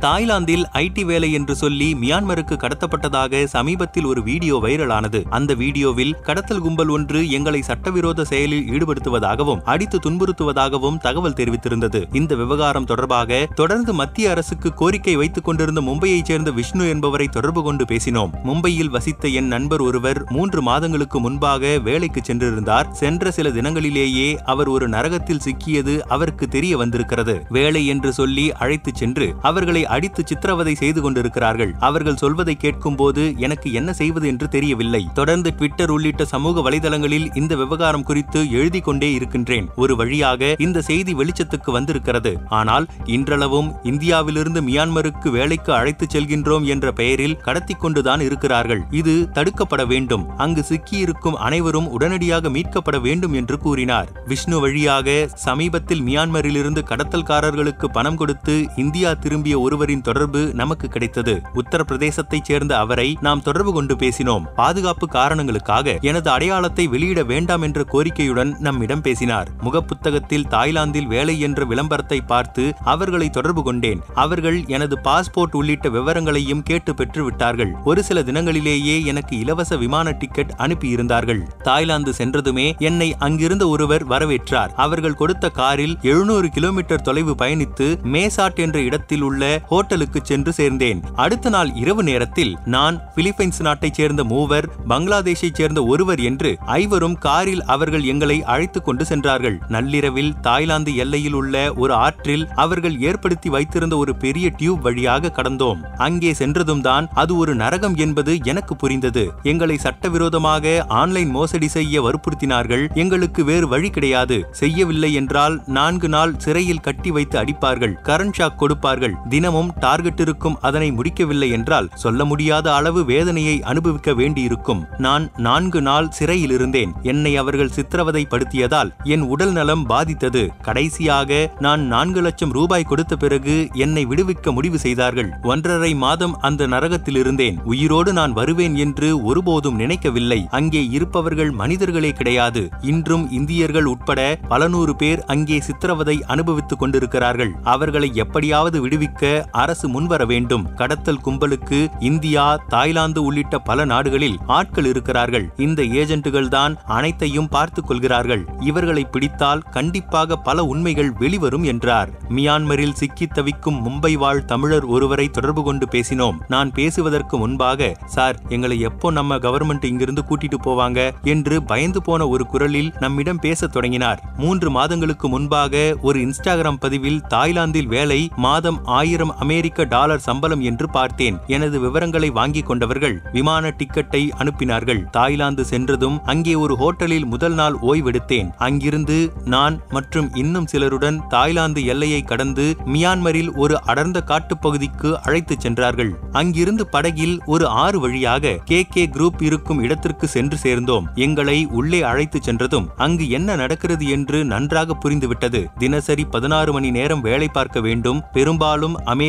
தாய்லாந்தில் ஐடி வேலை என்று சொல்லி மியான்மருக்கு கடத்தப்பட்டதாக சமீபத்தில் ஒரு வீடியோ வைரலானது. அந்த வீடியோவில் கடத்தல் கும்பல் ஒன்று எங்களை சட்டவிரோத செயலில் ஈடுபடுத்துவதாகவும் அடித்து துன்புறுத்துவதாகவும் தகவல் தெரிவித்திருந்தது. இந்த விவகாரம் தொடர்பாக தொடர்ந்து மத்திய அரசுக்கு கோரிக்கை வைத்துக் கொண்டிருந்த மும்பையைச் சேர்ந்த விஷ்ணு என்பவரை தொடர்பு கொண்டு பேசினோம். மும்பையில் வசித்த என் நண்பர் ஒருவர் மூன்று மாதங்களுக்கு முன்பாக வேலைக்கு சென்றிருந்தார். சென்ற சில தினங்களிலேயே அவர் ஒரு நரகத்தில் சிக்கியது அவருக்கு தெரிய வந்திருக்கிறது. வேலை என்று சொல்லி அழைத்துச் சென்று அவர்களை அடித்து சித்திரவதை செய்து கொண்டிருக்கிறார்கள். அவர்கள் சொல்வதை கேட்கும் போது எனக்கு என்ன செய்வது என்று தெரியவில்லை. தொடர்ந்து ட்விட்டர் உள்ளிட்ட சமூக வலைதளங்களில் இந்த விவகாரம் குறித்து எழுதி கொண்டே இருக்கின்றேன். ஒரு வழியாக இந்த செய்தி வெளிச்சத்துக்கு வந்திருக்கிறது. ஆனால் இன்றளவும் இந்தியாவிலிருந்து மியான்மருக்கு வேலைக்கு அழைத்துச் செல்கின்றோம் என்ற பெயரில் கடத்தி கொண்டுதான் இருக்கிறார்கள். இது தடுக்கப்பட வேண்டும். அங்கு சிக்கியிருக்கும் அனைவரும் உடனடியாக மீட்கப்பட வேண்டும் என்று கூறினார். விஷ்ணு வழியாக சமீபத்தில் மியான்மரிலிருந்து கடத்தல்காரர்களுக்கு பணம் கொடுத்து இந்தியா திரும்பிய ஒரு ஒருவரின் தொடர்பு நமக்கு கிடைத்தது. உத்தரப்பிரதேசத்தைச் சேர்ந்த அவரை நாம் தொடர்பு கொண்டு பேசினோம். பாதுகாப்பு காரணங்களுக்காக எனது அடையாளத்தை வெளியிட வேண்டாம் என்ற கோரிக்கையுடன் நம்மிடம் பேசினார். முகப்புத்தகத்தில் தாய்லாந்தில் வேலை என்ற விளம்பரத்தை பார்த்து அவர்களை தொடர்பு கொண்டேன். அவர்கள் எனது பாஸ்போர்ட் உள்ளிட்ட விவரங்களையும் கேட்டு பெற்று விட்டார்கள். ஒரு சில தினங்களிலேயே எனக்கு இலவச விமான டிக்கெட் அனுப்பியிருந்தார்கள். தாய்லாந்து சென்றதுமே என்னை அங்கிருந்த ஒருவர் வரவேற்றார். அவர்கள் கொடுத்த காரில் எழுநூறு கிலோமீட்டர் தொலைவு பயணித்து மேசாட் என்ற இடத்தில் உள்ள ஹோட்டலுக்கு சென்று சேர்ந்தேன். அடுத்த நாள் இரவு நேரத்தில் நான் பிலிப்பைன்ஸ் நாட்டைச் சேர்ந்த மூவர் பங்களாதேஷைச் சேர்ந்த ஒருவர் என்று ஐவரும் காரில் அவர்கள் எங்களை அழைத்துக் கொண்டு சென்றார்கள். நள்ளிரவில் தாய்லாந்து எல்லையில் உள்ள ஒரு ஆற்றில் அவர்கள் ஏற்படுத்தி வைத்திருந்த ஒரு பெரிய டியூப் வழியாக கடந்தோம். அங்கே சென்றதும் தான் அது ஒரு நரகம் என்பது எனக்கு புரிந்தது. எங்களை சட்டவிரோதமாக ஆன்லைன் மோசடி செய்ய வற்புறுத்தினார்கள். எங்களுக்கு வேறு வழி கிடையாது. செய்யவில்லை என்றால் நான்கு நாள் சிறையில் கட்டி வைத்து அடிப்பார்கள். கரண்ட் ஷாக் கொடுப்பார்கள். தினமும் டார்கெட் இருக்கும் அதனை முடிக்கவில்லை என்றால் சொல்ல முடியாத அளவு வேதனையை அனுபவிக்க வேண்டியிருக்கும். நான் நான்கு நாள் சிறையில் இருந்தேன் என்னை அவர்கள் சித்திரவதைப்படுத்தியதால் என் உடல் நலம் பாதித்தது. கடைசியாக நான் நான்கு லட்சம் ரூபாய் கொடுத்த பிறகு என்னை விடுவிக்க முடிவு செய்தார்கள். ஒன்றரை மாதம் அந்த நரகத்தில் இருந்தேன் உயிரோடு நான் வருவேன் என்று ஒருபோதும் நினைக்கவில்லை. அங்கே இருப்பவர்கள் மனிதர்களே கிடையாது. இன்றும் இந்தியர்கள் உட்பட பல நூறு பேர் அங்கே சித்திரவதை அனுபவித்துக் கொண்டிருக்கிறார்கள். அவர்களை எப்படியாவது விடுவிக்க அரசு முன்வர வேண்டும். கடத்தல் கும்பலுக்கு இந்தியா தாய்லாந்து உள்ளிட்ட பல நாடுகளில் ஆட்கள் இருக்கிறார்கள். இந்த ஏஜென்ட்டுகள் தான் அனைத்தையும் பார்த்துக் கொள்கிறார்கள். இவர்களை பிடித்தால் கண்டிப்பாக பல உண்மைகள் வெளிவரும் என்றார். மியான்மரில் சிக்கி தவிக்கும் மும்பை வாழ் தமிழர் ஒருவரை தொடர்பு கொண்டு பேசினோம். நான் பேசுவதற்கு முன்பாக சார் எங்களை எப்போ நம்ம கவர்மெண்ட் இங்கிருந்து கூட்டிட்டு போவாங்க? என்று பயந்து போன ஒரு குரலில் நம்மிடம் பேசத் தொடங்கினார். மூன்று மாதங்களுக்கு முன்பாக ஒரு இன்ஸ்டாகிராம் பதிவில் தாய்லாந்தில் வேலை மாதம் ஆயிரம் அமெரிக்க டாலர் சம்பளம் என்று பார்த்தேன். எனது விவரங்களை வாங்கிக் கொண்டவர்கள் விமான டிக்கெட்டை அனுப்பினார்கள். தாய்லாந்து சென்றதும் அங்கே ஒரு ஹோட்டலில் முதல் நாள் ஓய்வெடுத்தேன். அங்கிருந்து நான் மற்றும் இன்னும் சிலருடன் தாய்லாந்து எல்லையை கடந்து மியான்மரில் ஒரு அடர்ந்த காட்டுப்பகுதிக்கு அழைத்துச் சென்றார்கள். அங்கிருந்து படகில் ஒரு ஆறு வழியாக கே கே குரூப் இருக்கும் இடத்திற்கு சென்று சேர்ந்தோம். எங்களை உள்ளே அழைத்துச் சென்றதும் அங்கு என்ன நடக்கிறது என்று நன்றாக புரிந்துவிட்டது. தினசரி பதினாறு மணி நேரம் வேலை பார்க்க வேண்டும். பெரும்பாலும் அமெரிக்கா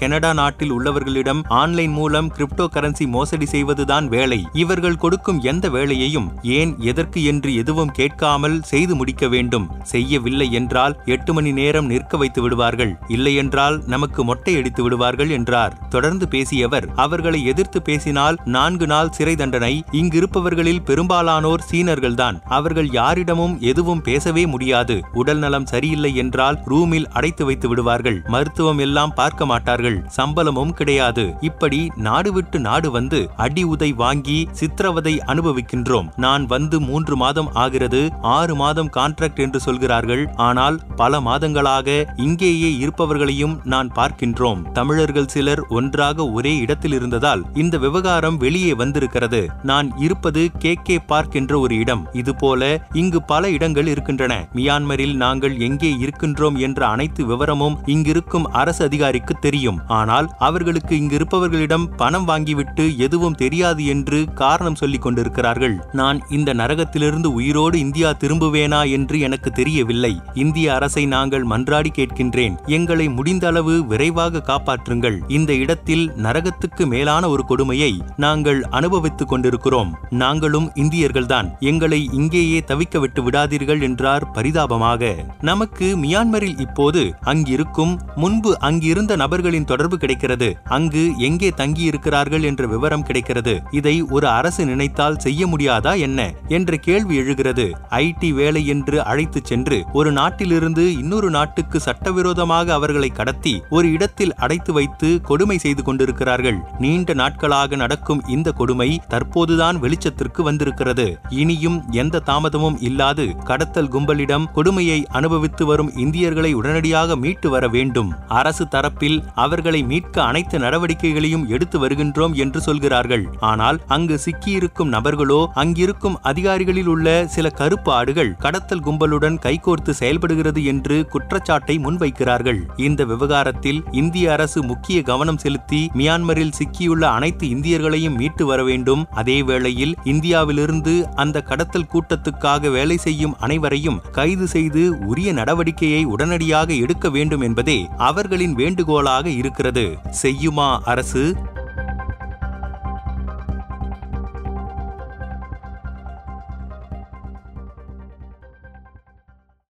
கனடா நாட்டில் உள்ளவர்களிடம் ஆன்லைன் மூலம் கிரிப்டோ கரன்சி மோசடி செய்வதுதான் வேலை. இவர்கள் கொடுக்கும் எந்த வேலையையும் ஏன் எதற்கு என்று எதுவும் கேட்காமல் செய்து முடிக்க வேண்டும். செய்யவில்லை என்றால் எட்டு மணி நேரம் நிற்க வைத்து விடுவார்கள். இல்லையென்றால் நமக்கு மொட்டை அடித்து விடுவார்கள் என்றார். தொடர்ந்து பேசியவர் அவர்களை எதிர்த்து பேசினால் நான்கு நாள் சிறை தண்டனை. இங்கிருப்பவர்களில் பெரும்பாலானோர் சீனர்கள்தான். அவர்கள் யாரிடமும் எதுவும் பேசவே முடியாது. உடல் நலம் சரியில்லை என்றால் ரூமில் அடைத்து வைத்து விடுவார்கள். மருத்துவம் எல்லாம் பார்க்க மாட்டார்கள். சம்பளமும் கிடையாது. இப்படி நாடு விட்டு நாடு வந்து அடி உதை வாங்கி சித்திரவதை அனுபவிக்கின்றோம். நான் வந்து மூன்று மாதம் ஆகிறது ஆறு மாதம் கான்ட்ராக்ட் என்று சொல்கிறார்கள். ஆனால் பல மாதங்களாக இங்கேயே இருப்பவர்களையும் நான் பார்க்கின்றோம். தமிழர்கள் சிலர் ஒன்றாக ஒரே இடத்தில் இருந்ததால் இந்த விவகாரம் வெளியே வந்திருக்கிறது. நான் இருப்பது கே கே பார்க் என்ற ஒரு இடம். இதுபோல இங்கு பல இடங்கள் இருக்கின்றன. மியான்மரில் நாங்கள் எங்கே இருக்கின்றோம் என்ற அனைத்து விவரமும் இங்கிருக்கும் அரசு அதிகாரி அதிகாரிக்கு தெரியும். ஆனால் அவர்களுக்கு இங்கு இருப்பவர்களிடம் பணம் வாங்கிவிட்டு எதுவும் தெரியாது என்று காரணம் சொல்லிக் கொண்டிருக்கிறார்கள். நான் இந்த நரகத்திலிருந்து உயிரோடு இந்தியா திரும்புவேனா என்று எனக்கு தெரியவில்லை. இந்திய அரசை நாங்கள் மன்றாடி கேட்கின்றேன். எங்களை முடிந்த அளவு விரைவாக காப்பாற்றுங்கள். இந்த இடத்தில் நரகத்துக்கு மேலான ஒரு கொடுமையை நாங்கள் அனுபவித்துக் கொண்டிருக்கிறோம். நாங்களும் இந்தியர்கள்தான். எங்களை இங்கேயே தவிக்க விட்டு விடாதீர்கள் என்றார் பரிதாபமாக. நமக்கு மியான்மரில் இப்போது அங்கிருக்கும் முன்பு இருந்த நபர்களின் தொடர்பு கிடைக்கிறது. அங்கு எங்கே தங்கியிருக்கிறார்கள் என்ற விவரம் கிடைக்கிறது. இதை ஒரு அரசு நினைத்தால் செய்ய முடியாதா என்ன? என்ற கேள்வி எழுகிறது. ஐடி வேலை என்று அழைத்துச் சென்று ஒரு நாட்டிலிருந்து இன்னொரு நாட்டுக்கு சட்டவிரோதமாக அவர்களை கடத்தி ஒரு இடத்தில் அடைத்து வைத்து கொடுமை செய்து கொண்டிருக்கிறார்கள். நீண்ட நாட்களாக நடக்கும் இந்த கொடுமை தற்போதுதான் வெளிச்சத்திற்கு வந்திருக்கிறது. இனியும் எந்த தாமதமும் இல்லாது கடத்தல் கும்பலிடம் கொடுமையை அனுபவித்து வரும் இந்தியர்களை உடனடியாக மீட்டு வர வேண்டும். அரசு தர தரப்பில் அவர்களை மீட்க அனைத்து நடவடிக்கைகளையும் எடுத்து வருகின்றோம் என்று சொல்கிறார்கள். ஆனால் அங்கு சிக்கியிருக்கும் நபர்களோ அங்கிருக்கும் அதிகாரிகளில் உள்ள சில கருப்பு ஆடுகள் கடத்தல் கும்பலுடன் கைகோர்த்து செயல்படுகிறது என்று குற்றச்சாட்டை முன்வைக்கிறார்கள். இந்த விவகாரத்தில் இந்திய அரசு முக்கிய கவனம் செலுத்தி மியான்மரில் சிக்கியுள்ள அனைத்து இந்தியர்களையும் மீட்டு வர வேண்டும். அதே வேளையில் இந்தியாவிலிருந்து அந்த கடத்தல் கூட்டத்துக்காக வேலை செய்யும் அனைவரையும் கைது செய்து உரிய நடவடிக்கையை உடனடியாக எடுக்க வேண்டும் என்பதே அவர்களின் வேண்டும் வேண்டுகோளாக இருக்கிறது. செய்யுமா அரசு?